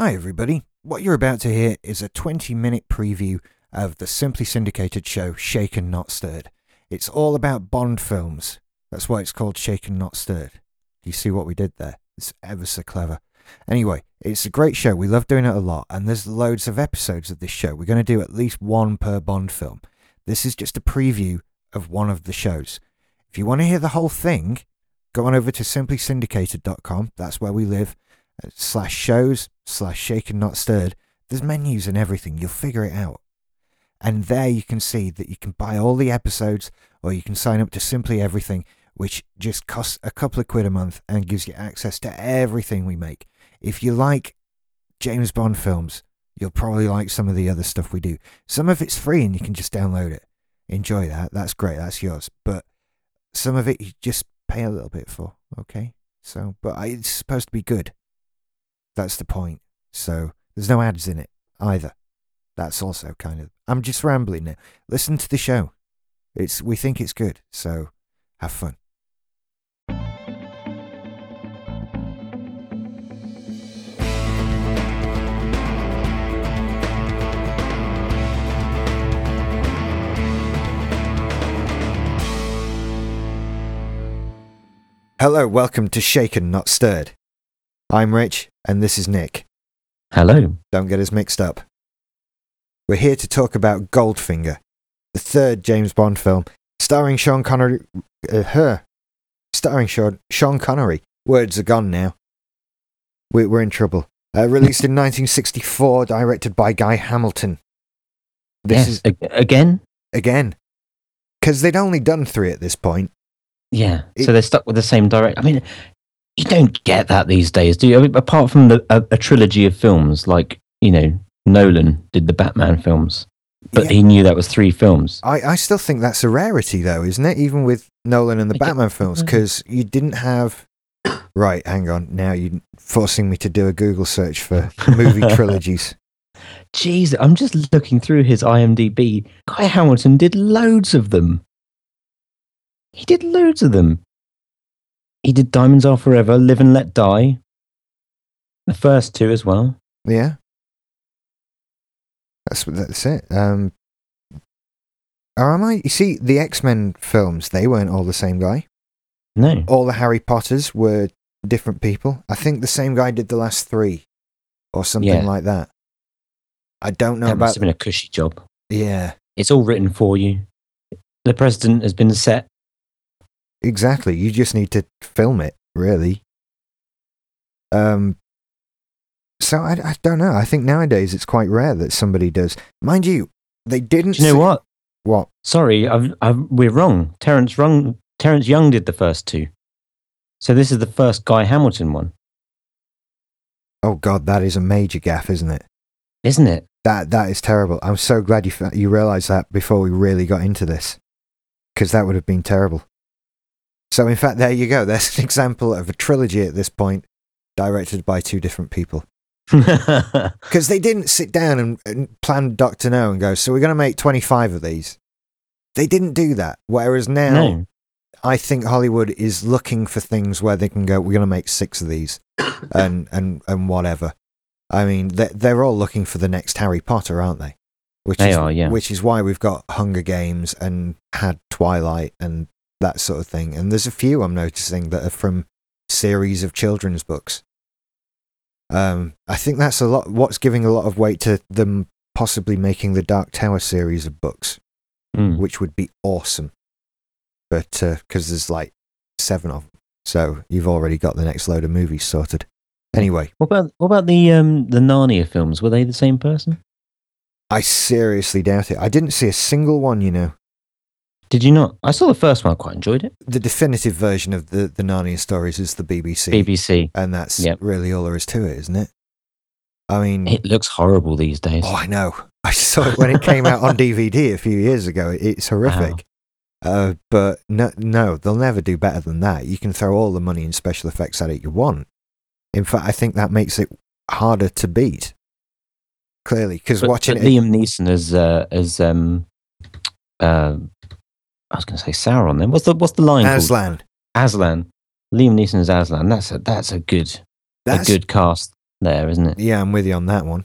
Hi, everybody. What you're about to hear is a 20 minute preview of the Simply Syndicated show Shaken Not Stirred. It's all about Bond films. That's why it's called Shaken Not Stirred. Do You see what we did there? It's ever so clever. Anyway, it's a great show. We love doing it a lot, and there's loads of episodes of this show. We're going to do at least one per Bond film. This is just a preview of one of the shows. If you want to hear the whole thing, go on over to simplysyndicated.com. That's where we live. Slash shows, slash shaken not stirred. There's menus and everything. You'll figure it out. And there you can see that you can buy all the episodes or you can sign up to Simply Everything, which just costs a couple of quid a month and gives you access to everything we make. If you like James Bond films, you'll probably like some of the other stuff we do. Some of it's free and you can just download it. Enjoy that. That's great. That's yours. But some of it you just pay a little bit for. Okay. So, but it's supposed to be good. That's the point. So there's no ads in it either. That's also kind of. I'm just rambling now. Listen to the show. It's we think it's good. So have fun. Hello, welcome to Shaken Not Stirred. I'm Rich, and this is Nick. Hello. Don't get us mixed up. We're here to talk about Goldfinger, the third James Bond film, starring Sean Connery. Uh, her, starring Sean, Sean Connery. Words are gone now. We're, we're in trouble. Uh, released in 1964, directed by Guy Hamilton. This yes. is a- again. again because they'd only done three at this point. Yeah. It- so they're stuck with the same direct. I mean, you don't get that these days, do you? I mean, apart from the, a, a trilogy of films, like you know, Nolan did the Batman films, but Yeah. he knew that was three films. I, I still think that's a rarity, though, isn't it? Even with Nolan and the I get- Batman films, because you didn't have. Right, hang on. Now you're forcing me to do a Google search for movie trilogies. Jeez, I'm just looking through his IMDb. Guy Hamilton did loads of them. He did loads of them. He did Diamonds Are Forever, Live and Let Die. The first two as well. Yeah, that's that's it. Um, or am I? You see, the X Men films they weren't all the same guy. No. All the Harry Potters were different people. I think the same guy did the last three, or something Yeah. like that. I don't know that about. must have been a cushy job. Yeah, It's all written for you. The president has been set. Exactly. You just need to film it, really. Um. So I, I don't know. I think nowadays it's quite rare that somebody does. Mind you, they didn't. Do you know what? What? Sorry, I've, I've, we're wrong. Terrence wrong. Terrence Young did the first two. So this is the first Guy Hamilton one, Oh God, that is a major gaffe, isn't it? isn't it? That that is terrible. I'm so glad you you realised that before we really got into this, because that would have been terrible. So in fact, there you go. There's an example of a trilogy at this point, directed by two different people. Because they didn't sit down and, and plan Doctor No and go, so we're going to make 25 of these. They didn't do that. Whereas now, no. I think Hollywood is looking for things where they can go, we're going to make six of these and, and, and whatever. I mean, they're, they're all looking for the next Harry Potter, aren't they? Which They is, are, yeah. Which is why we've got Hunger Games and had Twilight and that sort of thing. And there's a few I'm noticing that are from series of children's books. Um, I think that's a lot. What's giving a lot of weight to them possibly making the Dark Tower series of books, Mm. which would be awesome. But because there's like seven of them, so you've already got the next load of movies sorted. Anyway, What about what about the um the Narnia films? Were they the same person? I seriously doubt it. I didn't see a single one. You know, Did you not? I saw the first one. I quite enjoyed it. the definitive version of the the Narnia stories is the BBC, BBC. and that's Yep. really all there is to it, isn't it? I mean, It looks horrible these days. Oh, I know. I saw it when it came out on DVD a few years ago. It's horrific. Uh, but no, no, they'll never do better than that. You can throw all the money and special effects at it you want. In fact, I think that makes it harder to beat. Clearly, because watching but it, Liam Neeson as uh, as um uh, I was going to say Sauron. Then what's the what's the line called? Aslan, Aslan. Liam Neeson as Aslan. That's a that's a good that's a good cast. there, isn't it? Yeah, I'm with you on that one.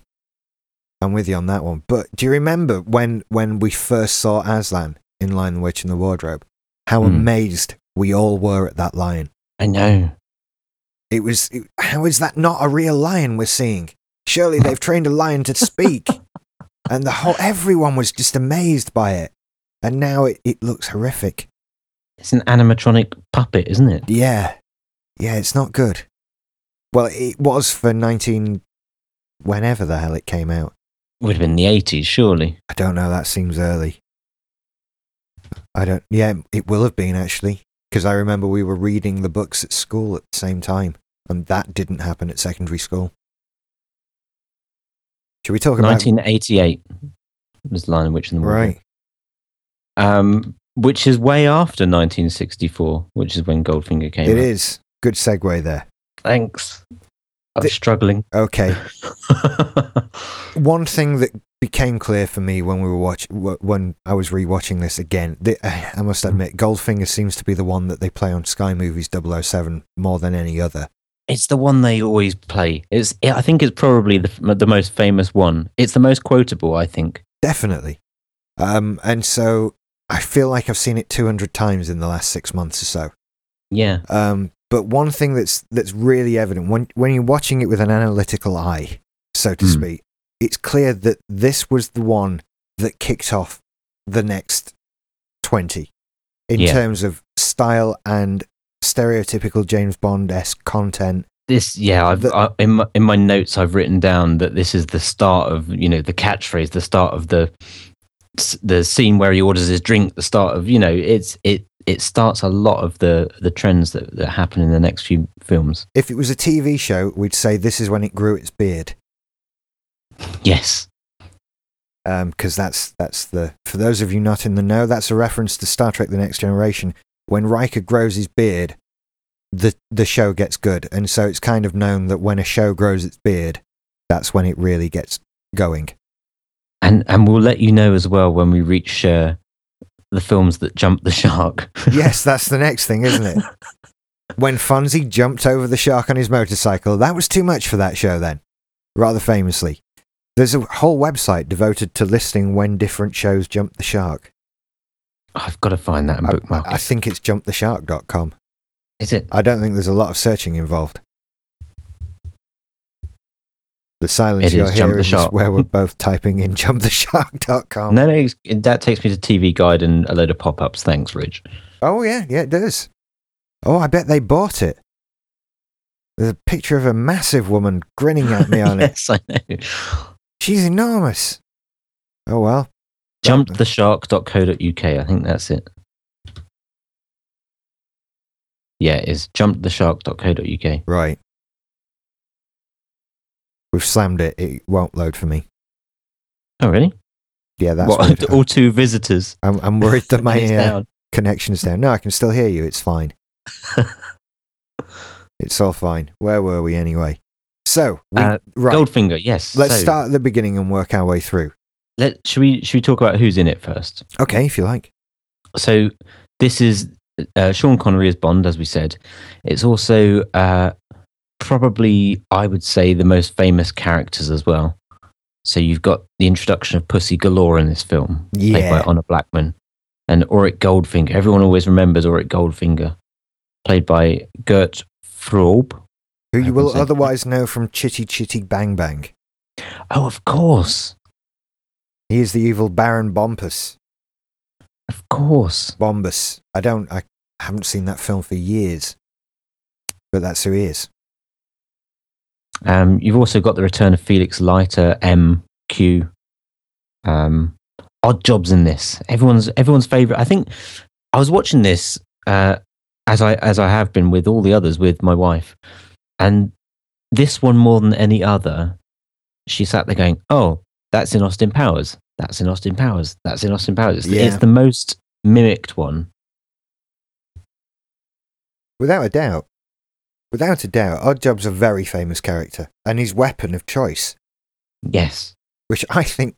I'm with you on that one. But do you remember when when we first saw Aslan in Lion the Witch in the Wardrobe? How Hmm. amazed we all were at that lion. I know. It was it- how is that not a real lion we're seeing? Surely they've trained a lion to speak. and the whole everyone was just amazed by it. And now it, it looks horrific. It's an animatronic puppet, isn't it? Yeah. Yeah, it's not good. Well, it was for 19 whenever the hell it came out. Would have been the 80s, surely. I don't know. That seems early. I don't. Yeah, it will have been actually, because I remember we were reading the books at school at the same time, and that didn't happen at secondary school. Should we talk about 1988 was Lion and Witch in the Wardrobe. right? Um, which is way after 1964, which is when Goldfinger came It out. is good segue there. Thanks. I The- struggling. Okay, one thing that became clear for me when we were watch when I was rewatching this again. The, I must admit, Goldfinger seems to be the one that they play on Sky Movies 007 more than any other. it's the one they always play. It's. I think it's probably the the most famous one. It's the most quotable. I think. Definitely. Um, and so I feel like I've seen it 200 times in the last six months or so. Yeah. Um, but one thing that's that's really evident when when you're watching it with an analytical eye, so to Hmm. speak, it's clear that this was the one that kicked off the next 20 in Yeah. terms of style and stereotypical James Bond esque content. This. Yeah. I've, The- I, in my, in my notes, I've written down that this is the start of you know the catchphrase, the start of the the scene where he orders his drink. The start of you know it's it it starts a lot of the the trends that that happen in the next few films. If it was a TV show, we'd say this is when it grew its beard. Yes. Um, because that's that's the for those of you not in the know, that's a reference to Star Trek: The Next Generation. When Riker grows his beard, the the show gets good, and so it's kind of known that when a show grows its beard, that's when it really gets going. And and we'll let you know as well when we reach uh, the films that jump the shark. yes, that's the next thing, isn't it? When Fonzie jumped over the shark on his motorcycle, that was too much for that show. Then, rather famously, there's a whole website devoted to listing when different shows jump the shark. I've got to find that and bookmark. I it. think it's jumptheshark.com. Is it? I don't think there's a lot of searching involved. The silence It you're is Jump the hearing is where we're both typing in jumptheshark.com. No, no, that takes me to TV Guide and a load of pop-ups. Thanks, Rich. Oh, yeah, yeah, it does. Oh, I bet they bought it. There's a picture of a massive woman grinning at me on it. yes, I know. She's enormous. Oh, well. Jumptheshark.co.uk. I think that's it. Yeah, it is jumptheshark.co.uk. Right. We've slammed it. It won't load for me. Oh, really? Yeah, that's what, all two visitors. I'm, I'm worried that my uh, down. connection's down. No, I can still hear you. It's fine. it's all fine. Where were we anyway? So, we, Uh, right. Goldfinger, yes. Let's So, start at the beginning and work our way through. Let, should, we, should we talk about who's in it first? Okay, if you like. so this is uh, Sean Connery as Bond, as we said. It's also uh, probably, I would say, the most famous characters as well. So you've got the introduction of Pussy Galore in this film, played by Yeah. Honor Blackman, and Auric Goldfinger. Everyone always remembers Auric Goldfinger, played by Gert Frobe. Who you will otherwise know from Chitty Chitty Bang Bang. Oh, of course, He is the evil Baron Bomburst. of course. Bomburst. I don't, I haven't seen that film for years. But that's who he is. Um, you've also got the return of Felix Leiter, MQ. Um, Oddjob's in this. Everyone's everyone's favorite. I think I was watching this uh, as I as I have been with all the others with my wife, and this one more than any other. She sat there going, "Oh, that's in Austin Powers. That's in Austin Powers. That's in Austin Powers." It's, Yeah. it's the most mimicked one. Without a doubt. Without a doubt, Oddjob's a very famous character, and his weapon of choice, Yes. which I think,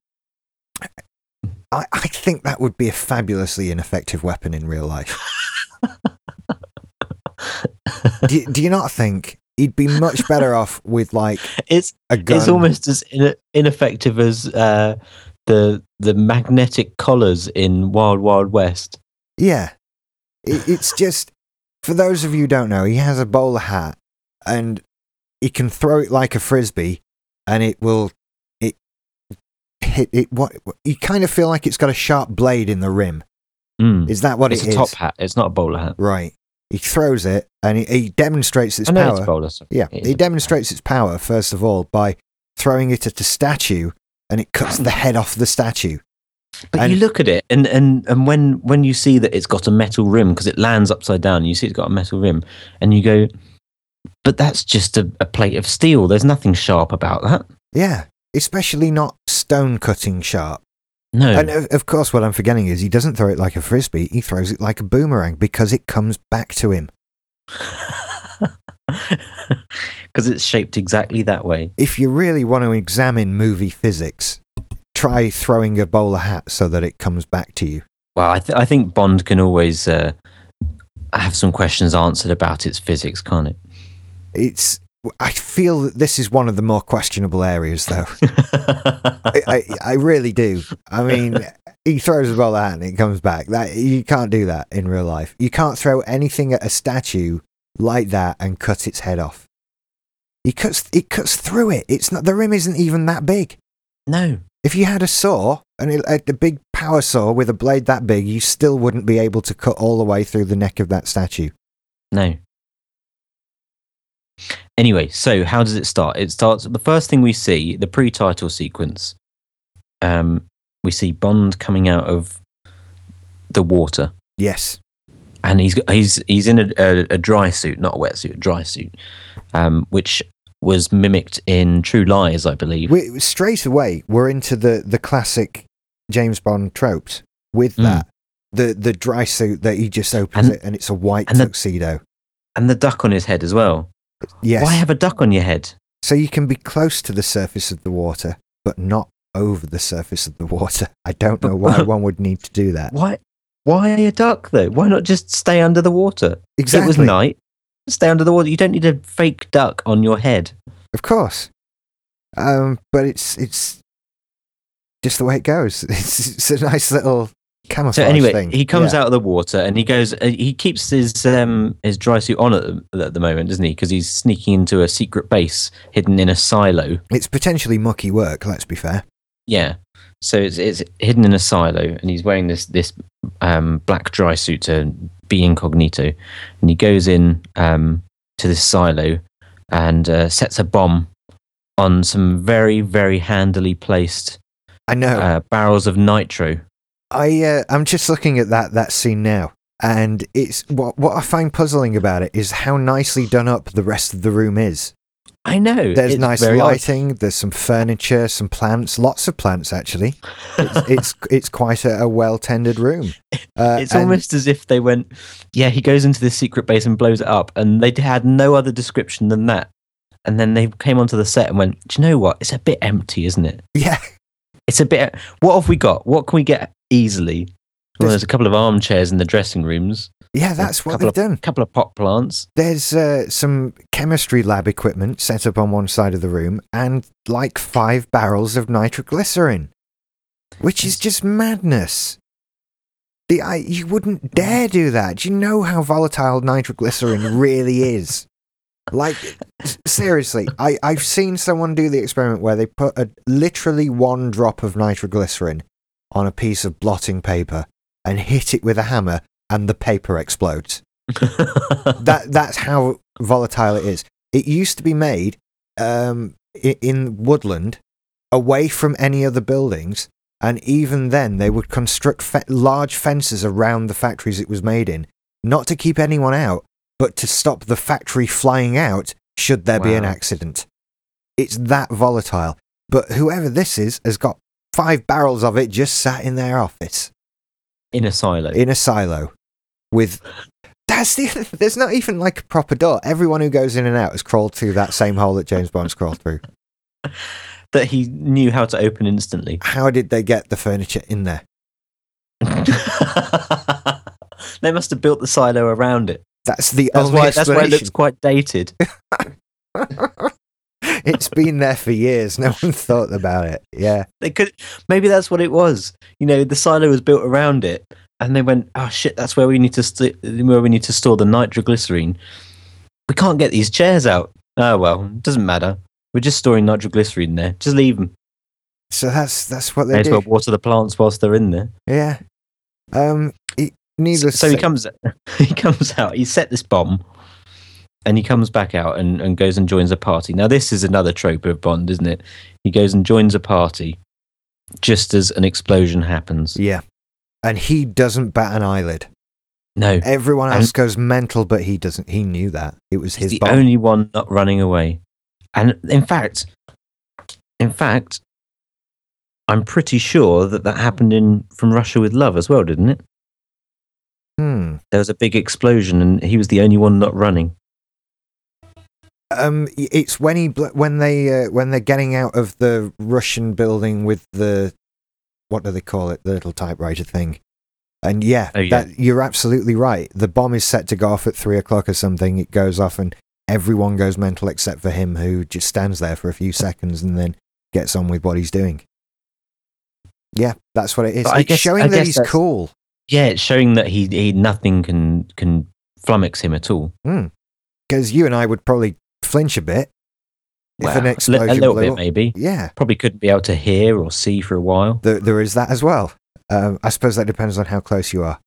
I, I think that would be a fabulously ineffective weapon in real life. do, do you not think? He'd be much better off with like It's a gun. it's almost as in- ineffective as uh, the the magnetic collars in Wild Wild West. Yeah. It, it's just, for those of you who don't know, he has a bowler hat and he can throw it like a frisbee and it will, it hit it. What you kind of feel like it's got a sharp blade in the rim. Mm. Is that what it's it a top hat. It's not a bowler hat. Right. He throws it and he, he demonstrates its I know power. it's a bowler. sorry. Yeah, It is he demonstrates its power first of all by throwing it at a statue, and it cuts the head off the statue. But and- you look at it, and, and, and when, when you see that it's got a metal rim because it lands upside down, you see it's got a metal rim, and you go, but that's just a, a plate of steel. There's nothing sharp about that. Yeah, especially not stone cutting sharp. No. And of, of course, what I'm forgetting is he doesn't throw it like a frisbee; he throws it like a boomerang because it comes back to him. Because it's shaped exactly that way. If you really want to examine movie physics, try throwing a bowler hat so that it comes back to you. Well, I, th- I think Bond can always uh, have some questions answered about its physics, can't it? It's. I feel that this is one of the more questionable areas, though. I, I, I really do. I mean, he throws a bowler hat and it comes back. That you can't do that in real life. You can't throw anything at a statue like that and cut its head off. He cuts. It cuts through it. It's not. The rim isn't even that big. no. If you had a saw and a, big power saw with a blade that big, you still wouldn't be able to cut all the way through the neck of that statue. No. Anyway, so how does it start? It starts the first thing we see, the pre-title sequence. Um, we see Bond coming out of the water, Yes. and he's he's he's in a, a, a dry suit, not a wetsuit, a dry suit, um, which was mimicked in True Lies, I believe. We, straight away, we're into the, the classic James Bond tropes with Mm. that. The the dry suit that he just opens And- it and it's a white and the- tuxedo. and the duck on his head as well. Yes. Why have a duck on your head? so you can be close to the surface of the water, but not over the surface of the water. I don't know why one would need to do that. Why? Why a duck though? Why not just stay under the water? Exactly. It was night. Stay under the water. You don't need a fake duck on your head. Of course. Um, but it's it's just the way it goes. It's, it's a nice little camouflage So anyway, thing. he comes Yeah. out of the water and he goes. Uh, he keeps his um his dry suit on at the, at the moment, doesn't he? Because he's sneaking into a secret base hidden in a silo. It's potentially mucky work. Let's be fair. Yeah. So it's it's hidden in a silo, and he's wearing this this um, black dry suit to be incognito, and he goes in um, to this silo and uh, sets a bomb on some very very handily placed I know. uh, barrels of nitro. I uh, I'm just looking at that that scene now, and it's what what I find puzzling about it is how nicely done up the rest of the room is. I know. There's nice very odd. lighting. There's some furniture, some plants, lots of plants actually. It's it's, it's quite a, a well tended room. Uh, It's and- almost as if they went, yeah, he goes into this secret base and blows it up, and they had no other description than that. And then they came onto the set and went, do you know what? It's a bit empty, isn't it? yeah. It's a bit. What have we got? What can we get easily? Well, there's a couple of armchairs in the dressing rooms, Yeah, that's what they've done. a couple of pot plants. There's uh, some chemistry lab equipment set up on one side of the room and like five barrels of nitroglycerin, which is just madness. The, I, you wouldn't dare do that. Do you know how volatile nitroglycerin really is? Like, seriously, I, I've seen someone do the experiment where they put a, literally one drop of nitroglycerin on a piece of blotting paper and hit it with a hammer, and the paper explodes that that's how volatile it is. It used to be made um, in woodland, away from any other buildings, and even then they would construct fe- large fences around the factories it was made in, not to keep anyone out, but to stop the factory flying out should there be an accident. It's that volatile. But whoever this is has got five barrels of it just sat in their office in a silo. in a silo with that's the there's not even like a proper door everyone who goes in and out has crawled through that same hole that james bond's crawled through that he knew how to open instantly. how did they get the furniture in there they must have built the silo around it. that's the That's only why. That's why it looks quite dated. it's been there for years. No one thought about it. Yeah. They could maybe that's what it was. You know, the silo was built around it, and they went, "Oh shit, that's where we need to st- where we need to store the nitroglycerine. We can't get these chairs out. Oh well, it doesn't matter. We're just storing nitroglycerine there. Just leave them. So that's that's what they as do. well water the plants whilst they're in there." Yeah. Um. He, needless. so to he say- comes he comes out he set this bomb and he comes back out and, and goes and joins a party now this is another trope of bond isn't it he goes and joins a party just as an explosion happens Yeah. And he doesn't bat an eyelid. no Everyone And- else goes mental, but he doesn't. He knew that it was his the only one not running away and in fact in fact i'm pretty sure that that happened in from russia with love as well didn't it Hmm. there was a big explosion and he was the only one not running Um. It's when he when they uh, when they're getting out of the Russian building with the what do they call it? The little typewriter thing. And yeah, Oh, yeah. that you're absolutely right. The bomb is set to go off at three o'clock or something. It goes off, and everyone goes mental except for him, who just stands there for a few seconds and then gets on with what he's doing. Yeah, that's what it is. But it's guess- showing I that he's cool. Yeah, it's showing that he he nothing can can flummox him at all. Hmm. Because you and I would probably flinch a bit if an a explosion a little blew bit maybe. Yeah, Probably couldn't be able to hear or see for a while. there, there is that as well. Um, I suppose that depends on how close you are.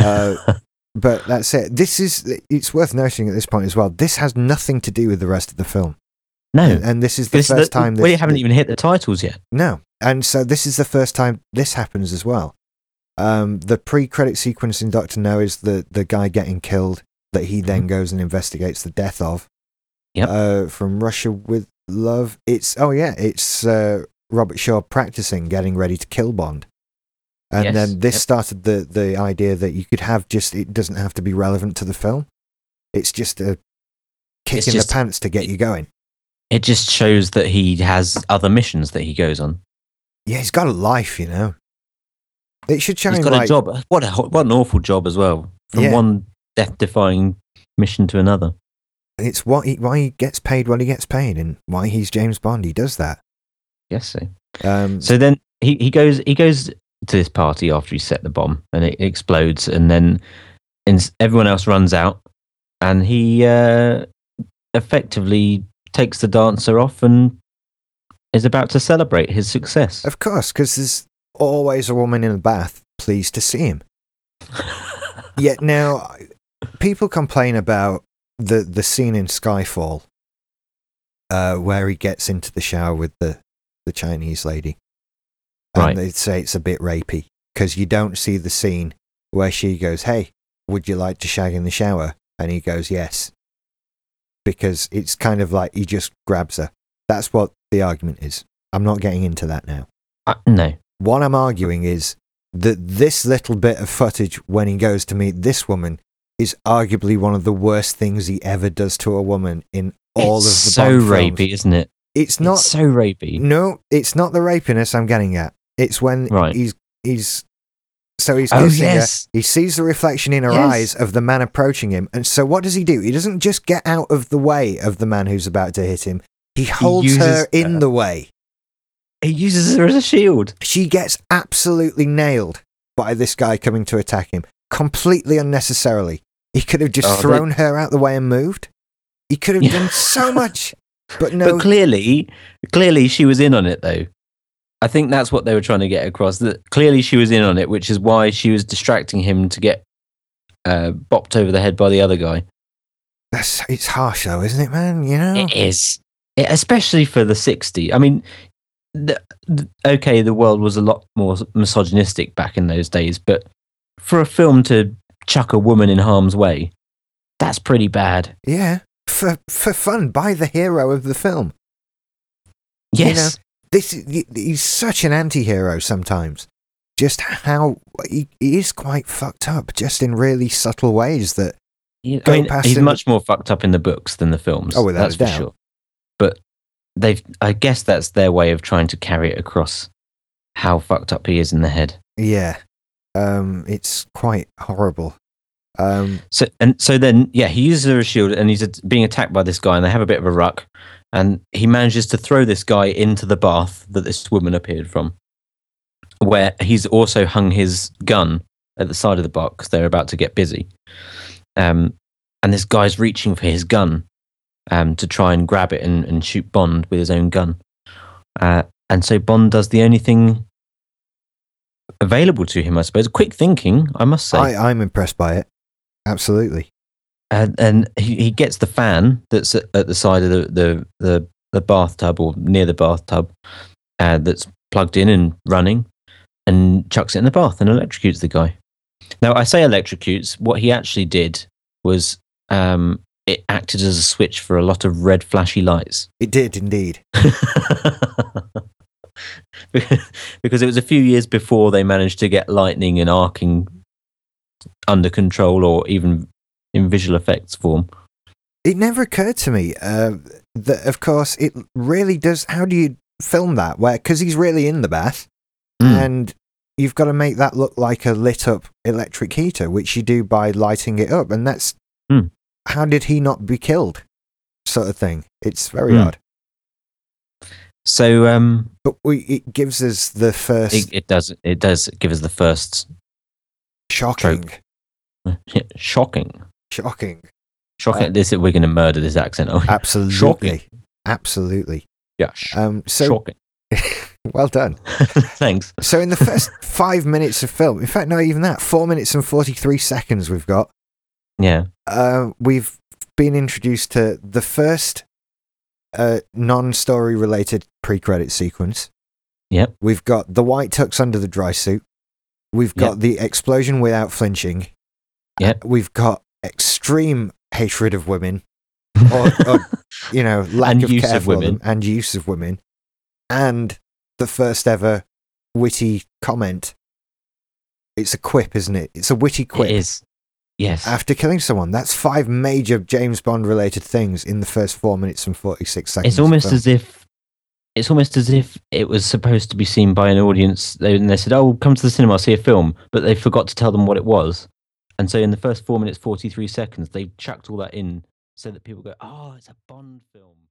Uh, But that's it. This is. It's worth noting at this point as well. This has nothing to do with the rest of the film, no, and, and this is the this is first the- time. This, we haven't even hit the titles yet. No, and so this is the first time this happens as well. Um, the pre-credit sequence in Doctor No is the the guy getting killed that he then goes and investigates the death of. Yep. Uh, from Russia with Love. It's oh yeah, it's uh, Robert Shaw practicing getting ready to kill Bond. And Yes, then this yep. started the the idea that you could have just it doesn't have to be relevant to the film. It's just a kick It's in just- the pants to get you going. It just shows that he has other missions that he goes on. Yeah, he's got a life, you know. It should show He's got like a job. What a what an awful job as well. From Yeah. one death-defying mission to another. It's what he, why he gets paid what he gets paid and why he's James Bond. He does that. Yes, so. Um, So then he, he goes he goes to this party after he set the bomb and it explodes and then and everyone else runs out and he uh, effectively takes the dancer off and is about to celebrate his success. of course, because there's always a woman in a bath pleased to see him. Yet now, people complain about the the scene in Skyfall, uh, where he gets into the shower with the the Chinese lady, and Right. they say it's a bit rapey because you don't see the scene where she goes, "Hey, would you like to shag in the shower?" and he goes, "Yes," because it's kind of like he just grabs her. That's what the argument is. I'm not getting into that now. Uh, no. What I'm arguing is that this little bit of footage when he goes to meet this woman is arguably one of the worst things he ever does to a woman in all it's of the so Bond films. rapey, isn't it? It's not. it's so rapey. no, it's not the rapiness I'm getting at. It's when Right. he's he's so he's Oh kissing her. yes. He sees the reflection in her Yes. eyes of the man approaching him, and so what does he do? He doesn't just get out of the way of the man who's about to hit him. He holds her uses in her. the way. He uses her as a shield. she gets absolutely nailed by this guy coming to attack him completely unnecessarily. He could have just Oh, they- thrown her out the way and moved. He could have done so much, but no. But clearly, clearly she was in on it though. I think that's what they were trying to get across. That clearly she was in on it, which is why she was distracting him to get uh, bopped over the head by the other guy. that's, it's harsh though, isn't it, man? You know? It is, It- especially for the '60s. I mean, the, the, okay, the world was a lot more misogynistic back in those days, but for a film to chuck a woman in harm's way, that's pretty bad. Yeah. For, for fun, by the hero of the film. You Yes. this he's such an anti hero sometimes. Just how he, he is quite fucked up, just in really subtle ways that Yeah, go I mean, past he's him- much more fucked up in the books than the films. Oh, without that's a for doubt. sure. But they've, I guess, that's their way of trying to carry it across how fucked up he is in the head. Yeah. Um, it's quite horrible. Um, So and so then, yeah, he uses a shield and he's being attacked by this guy, and they have a bit of a ruck, and he manages to throw this guy into the bath that this woman appeared from, where he's also hung his gun at the side of the because they're about to get busy, um, and this guy's reaching for his gun, um, to try and grab it and, and shoot Bond with his own gun, uh, and so Bond does the only thing available to him, I suppose. Quick thinking, I must say. I, I'm impressed by it. Absolutely. and, and he, he gets the fan that's at at the side of the, the, the, the bathtub or near the bathtub uh, that's plugged in and running and chucks it in the bath and electrocutes the guy. Now, I say electrocutes, what he actually did was um, it acted as a switch for a lot of red flashy lights. It did indeed. because it was a few years before they managed to get lightning and arcing under control or even in visual effects form. It never occurred to me uh, that, of course, it really does. How do you film that? Where because he's really in the bath, Mm. and you've got to make that look like a lit up electric heater, which you do by lighting it up, and that's Hmm. how did he not be killed, sort of thing. It's very Hmm. odd, So um, but we, it gives us the first it, it does it does give us the first shocking, shocking shocking, shocking. Uh, this we're going to murder this accent. Are we? absolutely, Shocking. absolutely. Yeah, sh- Um, so shocking. well done. Thanks. So in the first five minutes of film, in fact, not even that, four minutes and forty-three seconds we've got. Yeah. Uh, we've been introduced to the first uh, non-story related pre-credit sequence. Yep. We've got the white tux under the dry suit. We've got Yep. the explosion without flinching. Yep. Uh, we've got extreme hatred of women, or, or you know, lack And of use care of for women. and use of women, and the first ever witty comment. It's a quip, isn't it? It's a witty quip It is. Yes. after killing someone. That's five major James Bond related things in the first four minutes and forty six seconds. it's almost as if it's almost as if it was supposed to be seen by an audience. They, and they said, "Oh, come to the cinema, see a film," but they forgot to tell them what it was. And so, in the first four minutes forty three seconds, they chucked all that in so that people go, "Oh, it's a Bond film."